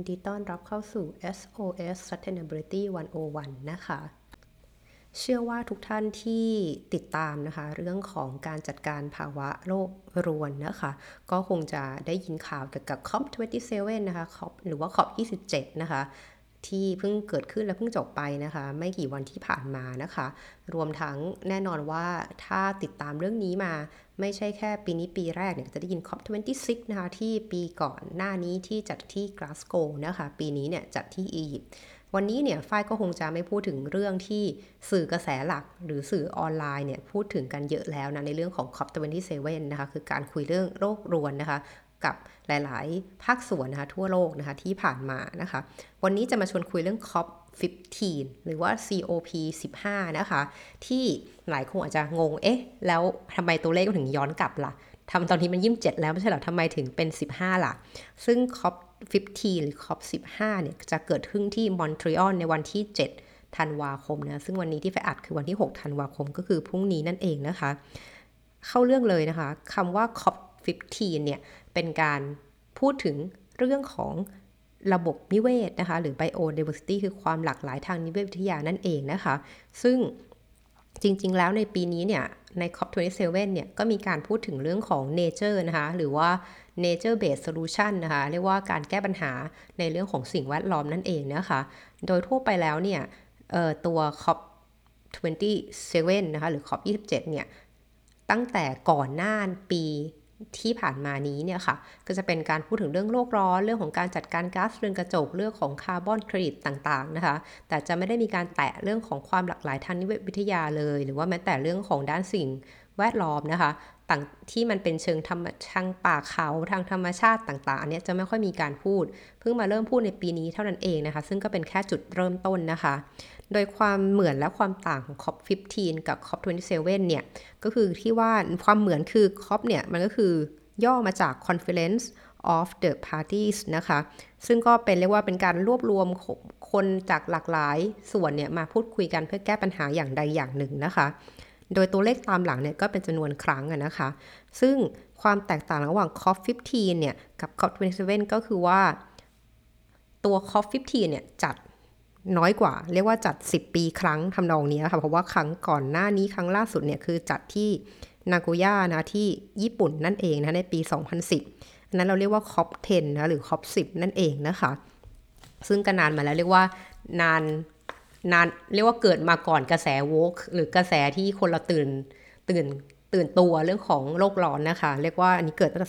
ินดีต้อนรับเข้าสู่ SOS Sustainability 101 นะคะ เชื่อว่าทุกท่านที่ติดตามนะคะ เรื่องของการจัดการภาวะโลกรวนนะคะ ก็คงจะได้ยินข่าวเกี่ยวกับ COP27 นะคะ COP หรือว่า COP27 นะคะ ที่เพิ่งเกิดขึ้นและเพิ่งจบไปนะคะ ไม่กี่วันที่ผ่านมานะคะ รวมทั้งแน่นอนว่าถ้าติดตามเรื่องนี้มา ไม่ใช่แค่ปีนี้ปีแรกเนี่ยจะได้ยิน COP26 นะคะ ที่ปีก่อนหน้านี้ที่จัดที่กลาสโกนะคะ ปีนี้เนี่ยจัดที่อียิปต์วันนี้เนี่ยฝ้ายก็คงจะไม่พูดถึงเรื่องที่สื่อกระแสหลักหรือสื่อออนไลน์เนี่ยพูดถึงกันเยอะแล้วนะในเรื่องของ COP27 นะคะคือการคุยเรื่องโรครวนนะคะ กับหลาย ๆ ภาคส่วนนะคะทั่วโลกนะคะที่ผ่านมานะคะ วันนี้จะมาชวนคุยเรื่อง COP 15 หรือว่า COP 15 นะคะ ที่หลายคนอาจจะงง เอ๊ะ แล้วทำไมตัวเลขถึงย้อนกลับละ่ะทำตอนนี้มันยิ่มเจ็ดแล้วไม่ใช่หรอทำไมถึงเป็น 15 ล่ะ ซึ่ง COP 15 หรือ COP 15 เนี่ย จะเกิดขึ้นที่มอนทรีออลในวันที่ 7 ธันวาคมนะ ซึ่งวันนี้ที่ไฟอัดคือวันที่ 6 ธันวาคมก็คือพรุ่งนี้นั่นเองนะคะ เข้าเรื่องเลยนะคะคำว่า COP 15 เนี่ย เป็นการพูดถึงเรื่องของระบบนิเวศนะคะ หรือ biodiversity คือความหลากหลายทางนิเวศวิทยานั่นเองนะคะ ซึ่งจริง ๆ แล้วในปีนี้เนี่ย ใน COP27 เนี่ย ก็มีการพูดถึงเรื่องของ nature นะคะ หรือว่า nature based solution นะคะ เรียกว่าการแก้ปัญหาในเรื่องของสิ่งแวดล้อมนั่นเองนะคะ โดยทั่วไปแล้วเนี่ยตัว COP27 นะคะ หรือ COP27 เนี่ย ตั้งแต่ก่อนหน้าปี ที่ผ่านมานี้เนี่ยค่ะ ก็จะเป็นการพูดถึงเรื่องโลกร้อน เรื่องของการจัดการก๊าซเรือนกระจก เรื่องของคาร์บอนเครดิตต่างๆนะคะ แต่จะไม่ได้มีการแตะเรื่องของความหลากหลายทางนิเวศวิทยาเลย หรือว่าแม้แต่เรื่องของด้านสิ่งแวดล้อมนะคะต่างที่มันเป็นเชิงธรรมทางป่าเขาทางธรรมชาติต่างๆ อันนี้จะไม่ค่อยมีการพูด เพิ่งมาเริ่มพูดในปีนี้เท่านั้นเองนะคะ ซึ่งก็เป็นแค่จุดเริ่มต้นนะคะ โดยความเหมือนและความต่างของ COP15 กับ COP27 เนี่ย ก็คือที่ว่าความเหมือนคือ COP เนี่ย มันก็คือย่อมาจาก Conference of the Parties นะคะ ซึ่งก็เป็นเรียกว่าเป็นการรวบรวมคนจากหลากหลายส่วนเนี่ยมาพูดคุยกันเพื่อแก้ปัญหาอย่างใดอย่างหนึ่งนะคะ โดยตัวเลขตามหลังเนี่ยก็เป็นจำนวนครั้งนะคะ ซึ่งความแตกต่างระหว่าง COP15 เนี่ย กับ COP27 ก็คือว่าตัว COP15 เนี่ยจัด น้อยกว่า เรียกว่าจัด 10 ปีครั้งทำนองนี้ค่ะ เพราะว่าครั้งก่อนหน้านี้ครั้งล่าสุดเนี่ยคือจัดที่นาโกย่านะที่ญี่ปุ่นนั่นเองนะในปี 2010อันนั้นเราเรียกว่า COP 10นะหรือ COP 10 นั่นเองนะคะ ซึ่งก็นานมาแล้วเรียกว่านานนานเรียกว่าเกิดมาก่อนกระแส woke หรือกระแสที่คนเราตื่นตื่นตื่นตัวเรื่องของโลกร้อนนะคะ เรียกว่าอันนี้เกิดตั้งแต่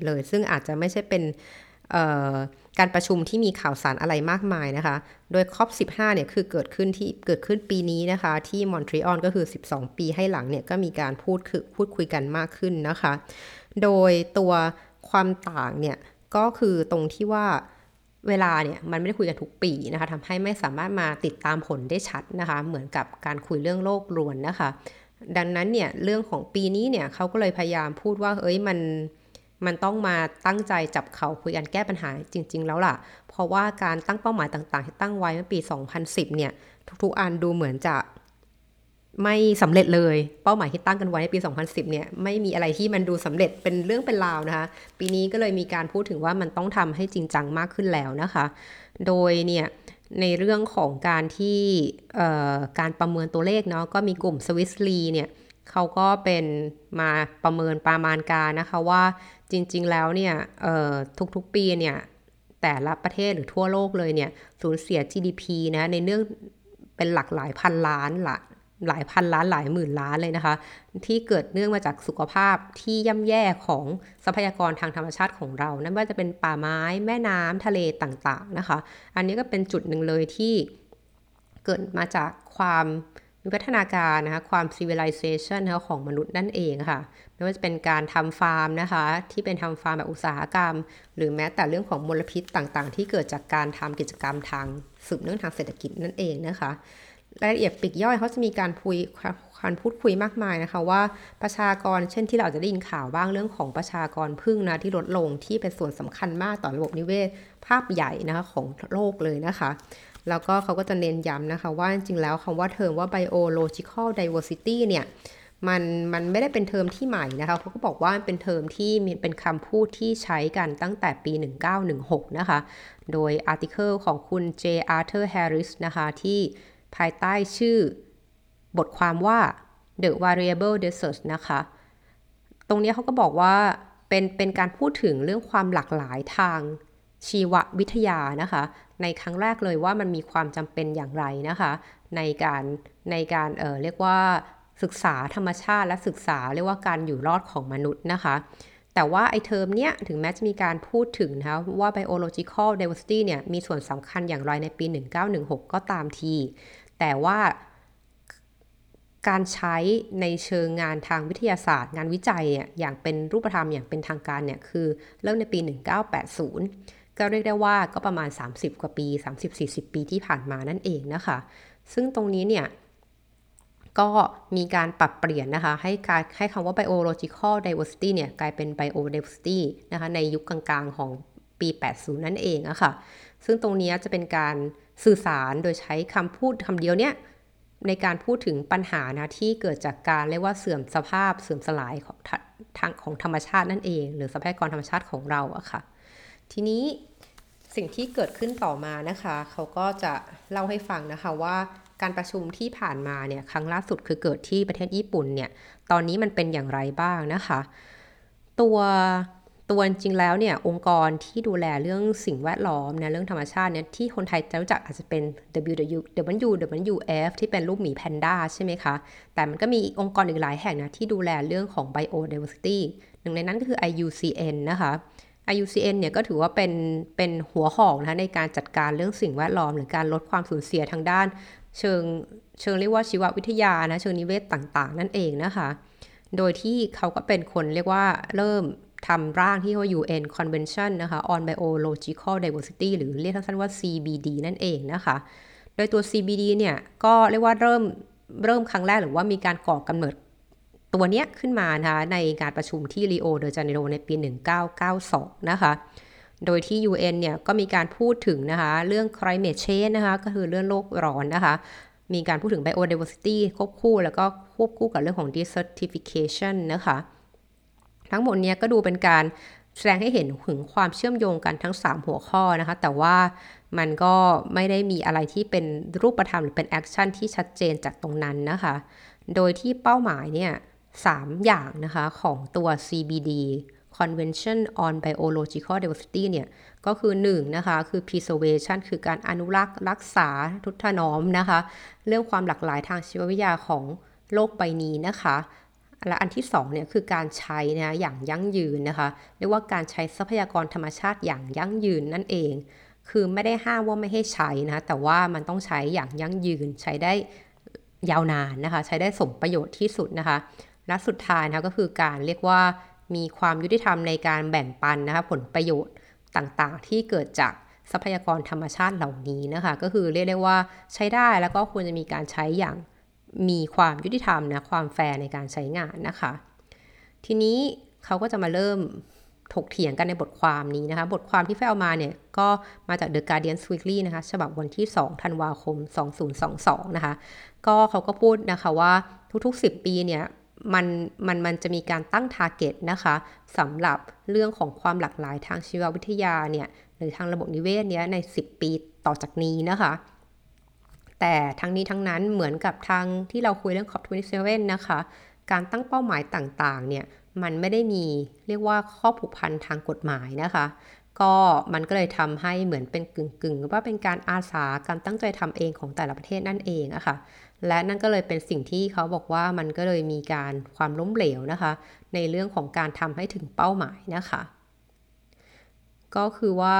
2010 เลย ซึ่งอาจจะไม่ใช่เป็น การประชุมที่มีข่าวสารอะไรมากมายนะคะ โดย COP 15 เนี่ยคือเกิดขึ้นที่เกิดขึ้นปีนี้นะคะ ที่มอนทรีออลก็คือ 12 ปีให้หลังเนี่ยก็มีการพูดคือพูดคุยกันมากขึ้นนะคะ โดยตัวความต่างเนี่ยก็คือตรงที่ว่าเวลาเนี่ยมันไม่ได้คุยกันทุกปีนะคะทำให้ไม่สามารถมาติดตามผลได้ชัดนะคะ เหมือนกับการคุยเรื่องโลกรวนนะคะ ดังนั้นเนี่ยเรื่องของปีนี้เนี่ยเขาก็เลยพยายามพูดว่าเอ้ยมัน มันต้องมาตั้งใจจับเขาคุยกันแก้ปัญหาจริง ๆ แล้วล่ะ เพราะว่าการตั้งเป้าหมายต่างๆ ที่ตั้งไว้เมื่อปี 2010 เนี่ย ทุกๆ อันดูเหมือนจะไม่สำเร็จเลย เป้าหมายที่ตั้งกันไว้ในปี 2010 เนี่ย ไม่มีอะไรที่มันดูสำเร็จเป็นเรื่องเป็นราวนะคะ ปีนี้ก็เลยมีการพูดถึงว่ามันต้องทำให้จริงจังมากขึ้นแล้วนะคะ โดยเนี่ยในเรื่องของการที่การประเมินตัวเลขเนาะก็มีกลุ่มสวิสลีเนี่ย เขาก็เป็นมาประเมินประมาณการนะคะว่าจริงๆแล้วเนี่ยทุกๆปีเนี่ยแต่ละประเทศหรือทั่วโลกเลยเนี่ยสูญเสีย GDP นะในเรื่องเป็นหลักหลายพันล้านละหลายพันล้านหลายหมื่นล้านเลยนะคะ ที่เกิดเนื่องมาจากสุขภาพที่ย่ำแย่ของทรัพยากรทางธรรมชาติของเรา นั่นว่าจะเป็นป่าไม้แม่น้ำทะเลต่างๆนะคะ อันนี้ก็เป็นจุดหนึ่งเลยที่เกิดมาจากความ วิวัฒนาการนะคะความ civilization นะคะของมนุษย์นั่นเองค่ะ ไม่ว่าจะเป็นการทำฟาร์มนะคะ ที่เป็นทำฟาร์มแบบอุตสาหกรรม หรือแม้แต่เรื่องของมลพิษต่างๆ ที่เกิดจากการทำกิจกรรมทางสืบเนื่องทางเศรษฐกิจนั่นเองนะคะรายละเอียดปีกย่อยเขาจะมีการคุยการพูดคุยมากมายนะคะว่าประชากรเช่นที่เราจะได้ยินข่าวบ้างเรื่องของประชากรพึ่งนะที่ลดลงที่เป็นส่วนสำคัญมากต่อระบบนิเวศภาพใหญ่นะคะของโลกเลยนะคะ แล้วก็เขาก็จะเน้นย้ำนะคะว่าจริงๆแล้วคำว่าเทอมว่า biological diversity เนี่ยมันมันไม่ได้เป็นเทอมที่ใหม่นะคะเขาก็บอกว่าเป็นเทอมที่เป็นคำพูดที่ใช้กันตั้งแต่ปี 1916 นะคะ โดยอาร์ติเคิลของคุณ J. Arthur Harris นะคะที่ภายใต้ชื่อบทความว่า The Variable Desert นะคะ ตรงนี้เขาก็บอกว่าเป็นเป็นการพูดถึงเรื่องความหลากหลายทาง ชีววิทยานะคะ ในครั้งแรกเลยว่ามันมีความจำเป็นอย่างไรนะคะ ในการในการเออเรียกว่าศึกษาธรรมชาติและศึกษาเรียกว่าการอยู่รอดของมนุษย์นะคะ แต่ว่าไอเทอมเนี้ยถึงแม้จะมีการพูดถึงนะคะว่า biological diversity เนี่ยมีส่วนสำคัญอย่างไรในปี 1916 ก็ตามที แต่ว่าการใช้ในเชิงงานทางวิทยาศาสตร์ งานวิจัยเนี่ยอย่างเป็นรูปธรรมอย่างเป็นทางการเนี่ยคือเริ่มในปี 1980 ก็เรียกได้ว่าก็ประมาณ 30 กว่าปี 30-40 ปีที่ผ่านมานั่นเองนะคะ ซึ่งตรงนี้เนี่ยก็มีการปรับเปลี่ยนนะคะ ให้การให้คำว่า biological diversity เนี่ยกลายเป็น biodiversity นะคะในยุคกลางๆของปี 80 นั่นเองอะคะ่ะ ซึ่งตรงนี้จะเป็นการสื่อสารโดยใช้คำพูดคำเดียวเนี่ยในการพูดถึงปัญหานะที่เกิดจากการเรียกว่าเสื่อมสภาพเสื่อมสลายของทางของธรรมชาตินั่นเอง หรือทรัพยากรธรรมชาติของเราอะค่ะ ทีนี้ สิ่งที่เกิดขึ้นต่อมานะคะ เขาก็จะเล่าให้ฟังนะคะว่าการประชุมที่ผ่านมาเนี่ยครั้งล่าสุดคือเกิดที่ประเทศญี่ปุ่นเนี่ยตอนนี้มันเป็นอย่างไรบ้างนะคะ ตัวตัวจริงแล้วเนี่ยองค์กรที่ดูแลเรื่องสิ่งแวดล้อมนะเรื่องธรรมชาติเนี่ยที่คนไทยจะรู้จักอาจจะเป็น WWF ที่เป็นรูปหมีแพนด้าใช่ไหมคะ แต่มันก็มีองค์กรอีกหลายแห่งนะที่ดูแลเรื่องของ biodiversity หนึ่งในนั้นก็คือ IUCN นะคะ IUCN เนี่ยก็ถือว่าเป็นเป็นหัวหอกนะในการจัดการเรื่องสิ่งแวดล้อม หรือการลดความสูญเสียทางด้าน เชิงเชิงเรียกว่าชีววิทยานะเชิงนิเวศต่างๆ นั่นเองนะคะ โดยที่เขาก็เป็นคนเรียกว่าเริ่มทำร่างที่ว่า UN Convention นะคะ on Biological Diversity หรือเรียกสั้นๆว่า CBD นั่นเองนะคะ โดยตัว CBD เนี่ยก็เรียกว่าเริ่มเริ่มครั้งแรกหรือว่ามีการก่อกำเนิด ตัวเนี้ยขึ้นมานะคะในการประชุมที่ริโอเดจาเนโรในปี 1992 นะคะ โดยที่ UN เนี่ยก็มีการพูดถึงนะคะเรื่อง climate change นะคะก็คือเรื่องโลกร้อนนะคะ มีการพูดถึง biodiversity ควบคู่ แล้วก็ควบคู่กับเรื่องของ desertification นะคะ ทั้งหมดนี้ก็ดูเป็นการแสดงให้เห็นถึงความเชื่อมโยงกันทั้ง 3 หัวข้อนะคะ แต่ว่ามันก็ไม่ได้มีอะไรที่เป็นรูปธรรมหรือเป็น action ที่ชัดเจนจากตรงนั้นนะคะ โดยที่เป้าหมายเนี่ย 3 อย่างนะคะของตัว CBD Convention on Biological Diversity เนี่ย ก็คือ1นะคะ คือ preservation คือการอนุรักษ์รักษาทะนุถนอมนะคะ เรื่องความหลากหลายทางชีววิทยาของโลกใบนี้นะคะ และอันที่2เนี่ยคือการใช้นะอย่างยั่งยืนนะคะ เรียกว่าการใช้ทรัพยากรธรรมชาติอย่างยั่งยืนนั่นเอง คือไม่ได้ห้ามว่าไม่ให้ใช้นะ แต่ว่ามันต้องใช้อย่างยั่งยืน ใช้ได้ยาวนานนะคะ ใช้ได้สมประโยชน์ที่สุดนะคะ และสุดท้ายนะก็คือการเรียกว่ามีความยุติธรรมในการแบ่งปันนะคะผลประโยชน์ต่างๆ ที่เกิดจากทรัพยากรธรรมชาติเหล่านี้นะคะ ก็คือเรียกได้ว่าใช้ได้แล้วก็ควรจะมีการใช้อย่างมีความยุติธรรมนะความแฟร์ในการใช้งานนะคะ ทีนี้เขาก็จะมาเริ่มถกเถียงกันในบทความนี้นะคะ บทความที่แฟเอามาเนี่ยก็มาจาก The Guardian Weekly นะคะฉบับวันที่ 2 ธันวาคม 2022 นะคะ ก็เขาก็พูดนะคะว่าทุกๆ 10 ปีเนี่ย มันมันมันจะมีการตั้งทาร์เก็ตนะคะสำหรับเรื่องของความหลากหลายทางชีววิทยาเนี่ยหรือทางระบบนิเวศเนี้ยใน 10 ปีต่อจากนี้นะคะ แต่ทั้งนี้ทั้งนั้นเหมือนกับทางที่เราคุยเรื่อง COP27 นะคะ การตั้งเป้าหมายต่างๆเนี่ยมันไม่ได้มีเรียกว่าข้อผูกพันทางกฎหมายนะคะ ก็มันก็เลยทำให้เหมือนเป็นกึ่งๆว่าเป็นการอาสาการตั้งใจทำเองของแต่ละประเทศนั่นเองอะคะ่ะ และนั่นก็เลยเป็นสิ่งที่เขาบอกว่ามันก็เลยมีการความล้มเหลวนะคะ ในเรื่องของการทำให้ถึงเป้าหมายนะคะ ก็คือว่า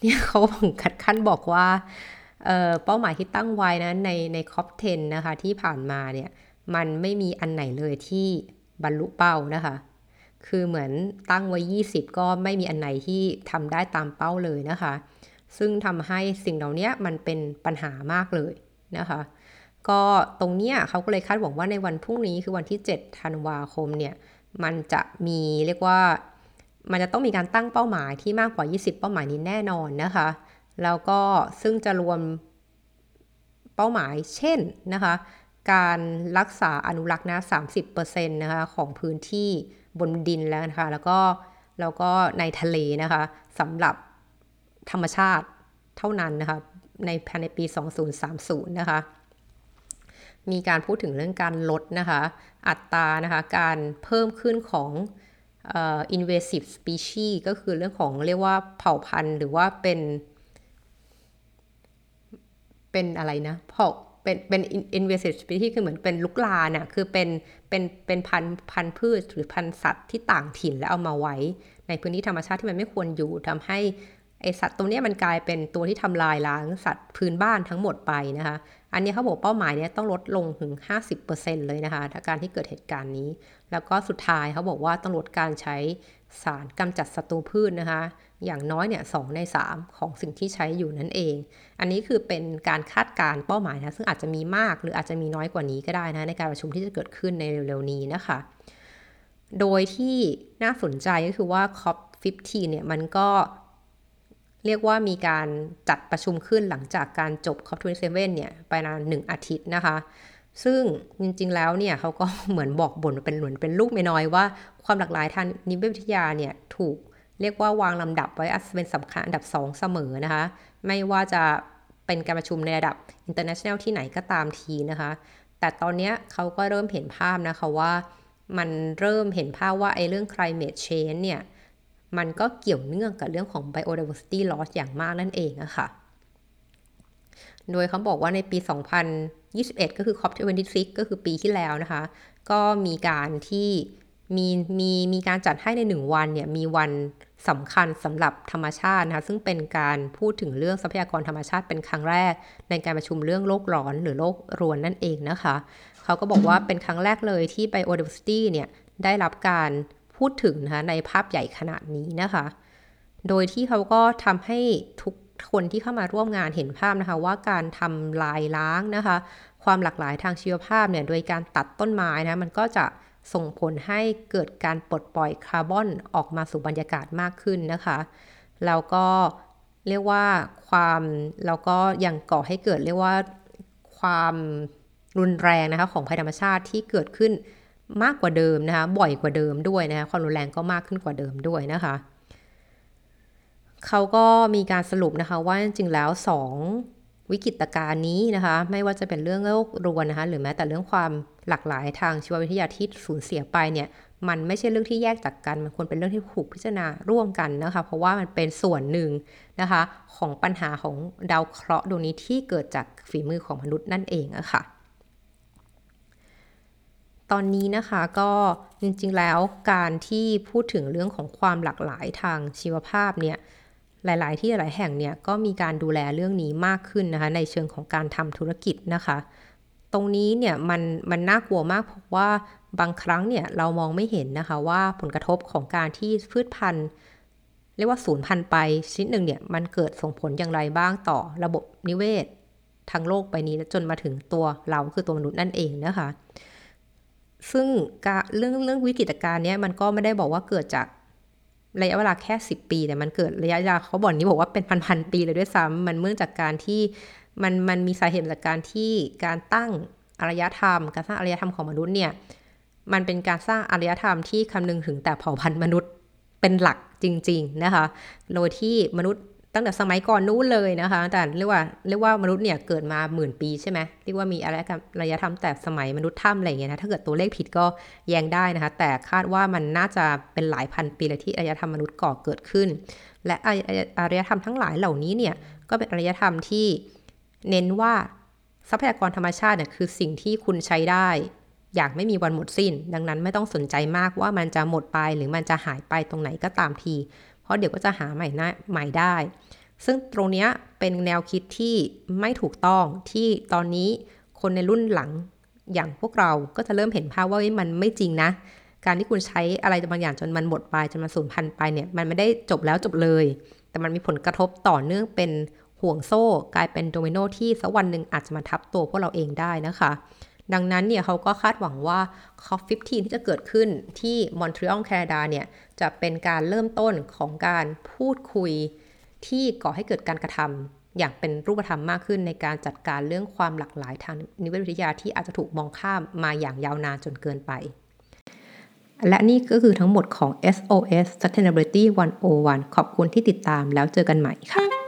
เนี่ยเขาบังคัดขั้นบอกว่าเเป้าหมายที่ตั้งไว้นะในในคอป10นะคะที่ผ่านมาเนี่ยมันไม่มีอันไหนเลยที่บรรลุเป้านะคะ คือเหมือนตั้งไว้ 20 ก็ไม่มีอันไหนที่ทำได้ตามเป้าเลยนะคะ ซึ่งทำให้สิ่งเหล่านี้มันเป็นปัญหามากเลยนะคะ ก็ตรงเนี้ยเขาก็เลยคาดหวังว่าในวันพรุ่งนี้คือวันที่ 7 ธันวาคมเนี่ย มันจะมีเรียกว่า มันจะต้องมีการตั้งเป้าหมายที่มากกว่า 20 เป้าหมายนี้แน่นอนนะคะ แล้วก็ซึ่งจะรวมเป้าหมายเช่นนะคะ การรักษาอนุรักษ์นะ30%นะคะของพื้นที่บนดินแล้วนะคะ แล้วก็แล้วก็ในทะเลนะคะสำหรับธรรมชาติเท่านั้นนะคะในภายในปี 2030 นะคะ มีการพูดถึงเรื่องการลดนะคะ อัตรานะคะ การเพิ่มขึ้นของ invasive species ก็คือเรื่องของเรียกว่าเผ่าพันธุ์หรือว่าเป็น เป็นอะไรนะเผ่าเป็นเป็น invasive species คือเหมือนเป็นลุกลานอะคือเป็นเป็นเป็นพันพันพืชหรือพันสัตว์ที่ต่างถิ่นแล้วเอามาไว้ ในพื้นที่ธรรมชาติที่มันไม่ควรอยู่ทำให้ไอสัตว์ตรงนี้มันกลายเป็นตัวที่ทำลายล้างสัตว์พื้นบ้านทั้งหมดไปนะคะ อันนี้เขาบอกเป้าหมายเนี้ยต้องลดลงถึง 50%เลยนะคะถ้าการที่เกิดเหตุการณ์นี้ แล้วก็สุดท้ายเขาบอกว่าต้องลดการใช้สารกำจัดศัตรูพืชนนะคะ อย่างน้อยเนี่ยสใน 3 ของสิ่งที่ใช้อยู่นั่นเอง อันนี้คือเป็นการคาดการเป้าหมายนะ ซึ่งอาจจะมีมากหรืออาจจะมีน้อยกว่านี้ก็ได้นะในการประชุมที่จะเกิดขึ้นในเร็วๆนี้นะคะ โดยที่น่าสนใจก็คือว่า COP15 เนี่ยมันก็ เรียกว่ามีการจัดประชุมขึ้นหลังจากการจบ COP27 เนี่ยไปนานหนึ่งอาทิตย์นะคะ ซึ่งจริงๆแล้วเนี่ยเขาก็เหมือนบอกบ่นเป็นเหมือนเป็นลูกไม่น้อยว่าความหลากหลายทางนิเวศวิทยาเนี่ยถูกเรียกว่าวางลำดับไว้เป็นสำคัญอันดับ 2 เสมอนะคะ ไม่ว่าจะเป็นการประชุมในระดับ international ที่ไหนก็ตามทีนะคะ แต่ตอนนี้เขาก็เริ่มเห็นภาพนะคะว่ามันเริ่มเห็นภาพว่าไอ้เรื่อง climate change เนี่ย มันก็เกี่ยวเนื่องกับเรื่องของ biodiversity loss อย่างมากนั่นเองอะค่ะ โดยเขาบอกว่าในปี 2021 ก็คือ COP26 ก็คือปีที่แล้วนะคะ ก็มีการที่มีมีมีการจัดให้ใน 1 วันเนี่ยมีวันสำคัญสำหรับธรรมชาตินะคะซึ่งเป็นการพูดถึงเรื่องทรัพยากรธรรมชาติเป็นครั้งแรก ในการประชุมเรื่องโลกร้อนหรือโลกรวนนั่นเองนะคะ เขาก็บอกว่าเป็นครั้งแรกเลยที่ biodiversity เนี่ยได้รับการ พูดถึงนะคะในภาพใหญ่ขนาดนี้นะคะ โดยที่เขาก็ทำให้ทุกคนที่เข้ามาร่วมงานเห็นภาพนะคะ ว่าการทำลายล้างนะคะ ความหลากหลายทางชีวภาพเนี่ยโดยการตัดต้นไม้นะมันก็จะส่งผลให้เกิดการปลดปล่อยคาร์บอนออกมาสู่บรรยากาศมากขึ้นนะคะ แล้วก็เรียกว่าความแล้วก็ยังก่อให้เกิดเรียกว่าความรุนแรงนะคะของภัยธรรมชาติที่เกิดขึ้น มากกว่าเดิมนะคะ บ่อยกว่าเดิมด้วยนะคะ ความรุนแรงก็มากขึ้นกว่าเดิมด้วยนะคะ เขาก็มีการสรุปนะคะว่าจริงๆแล้ว 2 วิกฤตการณ์นี้นะคะ ไม่ว่าจะเป็นเรื่องโรครวนนะคะ หรือแม้แต่เรื่องความหลากหลายทางชีววิทยาที่สูญเสียไปเนี่ย มันไม่ใช่เรื่องที่แยกจากกัน มันควรเป็นเรื่องที่ถูกพิจารณาร่วมกันนะคะ เพราะว่ามันเป็นส่วนหนึ่งนะคะ ของปัญหาของดาวเคราะห์ดวงนี้ที่เกิดจากฝีมือของมนุษย์นั่นเองอะคะ่ะ ตอนนี้นะคะก็จริงๆแล้วการที่พูดถึงเรื่องของความหลากหลายทางชีวภาพเนี่ยหลายๆ ที่หลายแห่งเนี่ยก็มีการดูแลเรื่องนี้มากขึ้นนะคะในเชิงของการทำธุรกิจนะคะ ตรงนี้เนี่ยมันมันน่ากลัวมากเพราะว่าบางครั้งเนี่ยเรามองไม่เห็นนะคะว่าผลกระทบของการที่พืชพันธุ์เรียกว่าศูนย์พันธุ์ไปชนิดหนึ่งเนี่ยมันเกิดส่งผลอย่างไรบ้างต่อระบบนิเวศทั้งโลกใบนี้จนมาถึงตัวเราคือตัวมนุษย์นั่นเองนะคะ ซึ่งเรื่องเรื่องวิกฤตการณ์นี้มันก็ไม่ได้บอกว่าเกิดจากระยะเวลาแค่ 10 ปี แต่มันเกิดระยะยาวเขาบอกนี้บอกว่าเป็นพันๆปีเลยด้วยซ้ำมันเมื่องจากการที่มันมันมีสาเหตุจากการที่การตั้งอารยธรรม การสร้างอารยธรรมของมนุษย์เนี่ยมันเป็นการสร้างอารยธรรมที่คำนึงถึงแต่เผ่าพันธุ์มนุษย์เป็นหลักจริง ๆ นะคะ โดยที่มนุษย์ ตั้งแต่สมัยก่อนนู้นเลยนะคะ แต่เรียกว่าเรียกว่ามนุษย์เนี่ยเกิดมาหมื่นปีใช่ไหมเรียกว่ามีอะไรกันระยะธรรมแต่สมัยมนุษย์ถ้ำอะไรเงี้ยนะถ้าเกิดตัวเลขผิดก็แย้งได้นะคะ แต่คาดว่ามันน่าจะเป็นหลายพันปีเลยที่อารยธรรมมนุษย์ก่อเกิดขึ้น และอารยธรรมทั้งหลายเหล่านี้เนี่ยก็เป็นอารยธรรมที่เน้นว่าทรัพยากรธรรมชาติเนี่ยคือสิ่งที่คุณใช้ได้อย่างไม่มีวันหมดสิ้น ดังนั้นไม่ต้องสนใจมากว่ามันจะหมดไปหรือมันจะหายไปตรงไหนก็ตามที ราะเดี๋ยวก็จะหาใหม่ใหม่ได้ ซึ่งตรงนี้เป็นแนวคิดที่ไม่ถูกต้องที่ตอนนี้คนในรุ่นหลังอย่างพวกเราก็จะเริ่มเห็นภาพว่ามันไม่จริงนะ การที่คุณใช้อะไรบางอย่างจนมันหมดไปจนมันสูญพันธุ์ไปเนี่ยมันไม่ได้จบแล้วจบเลย แต่มันมีผลกระทบต่อเนื่องเป็นห่วงโซ่ กลายเป็นโดมิโนที่สักวันหนึ่งอาจจะมาทับตัวพวกเราเองได้นะคะ ดังนั้นเนี่ยเขาก็คาดหวังว่า COP15 ที่จะเกิดขึ้นที่มอนทรีออลแคนาดาเนี่ย จะเป็นการเริ่มต้นของการพูดคุยที่ก่อให้เกิดการกระทอย่างเป็นรูปธรรมมากขึ้นในการจัดการเรื่องความหลากหลายทางนิเวศวิทยาที่อาจจะถูกมองข้ามมาอย่างยาวนานจนเกินไป และนี่ก็คือทั้งหมดของ SOS Sustainability 101 ขอบคุณที่ติดตามแล้วเจอกันใหม่ค่ะ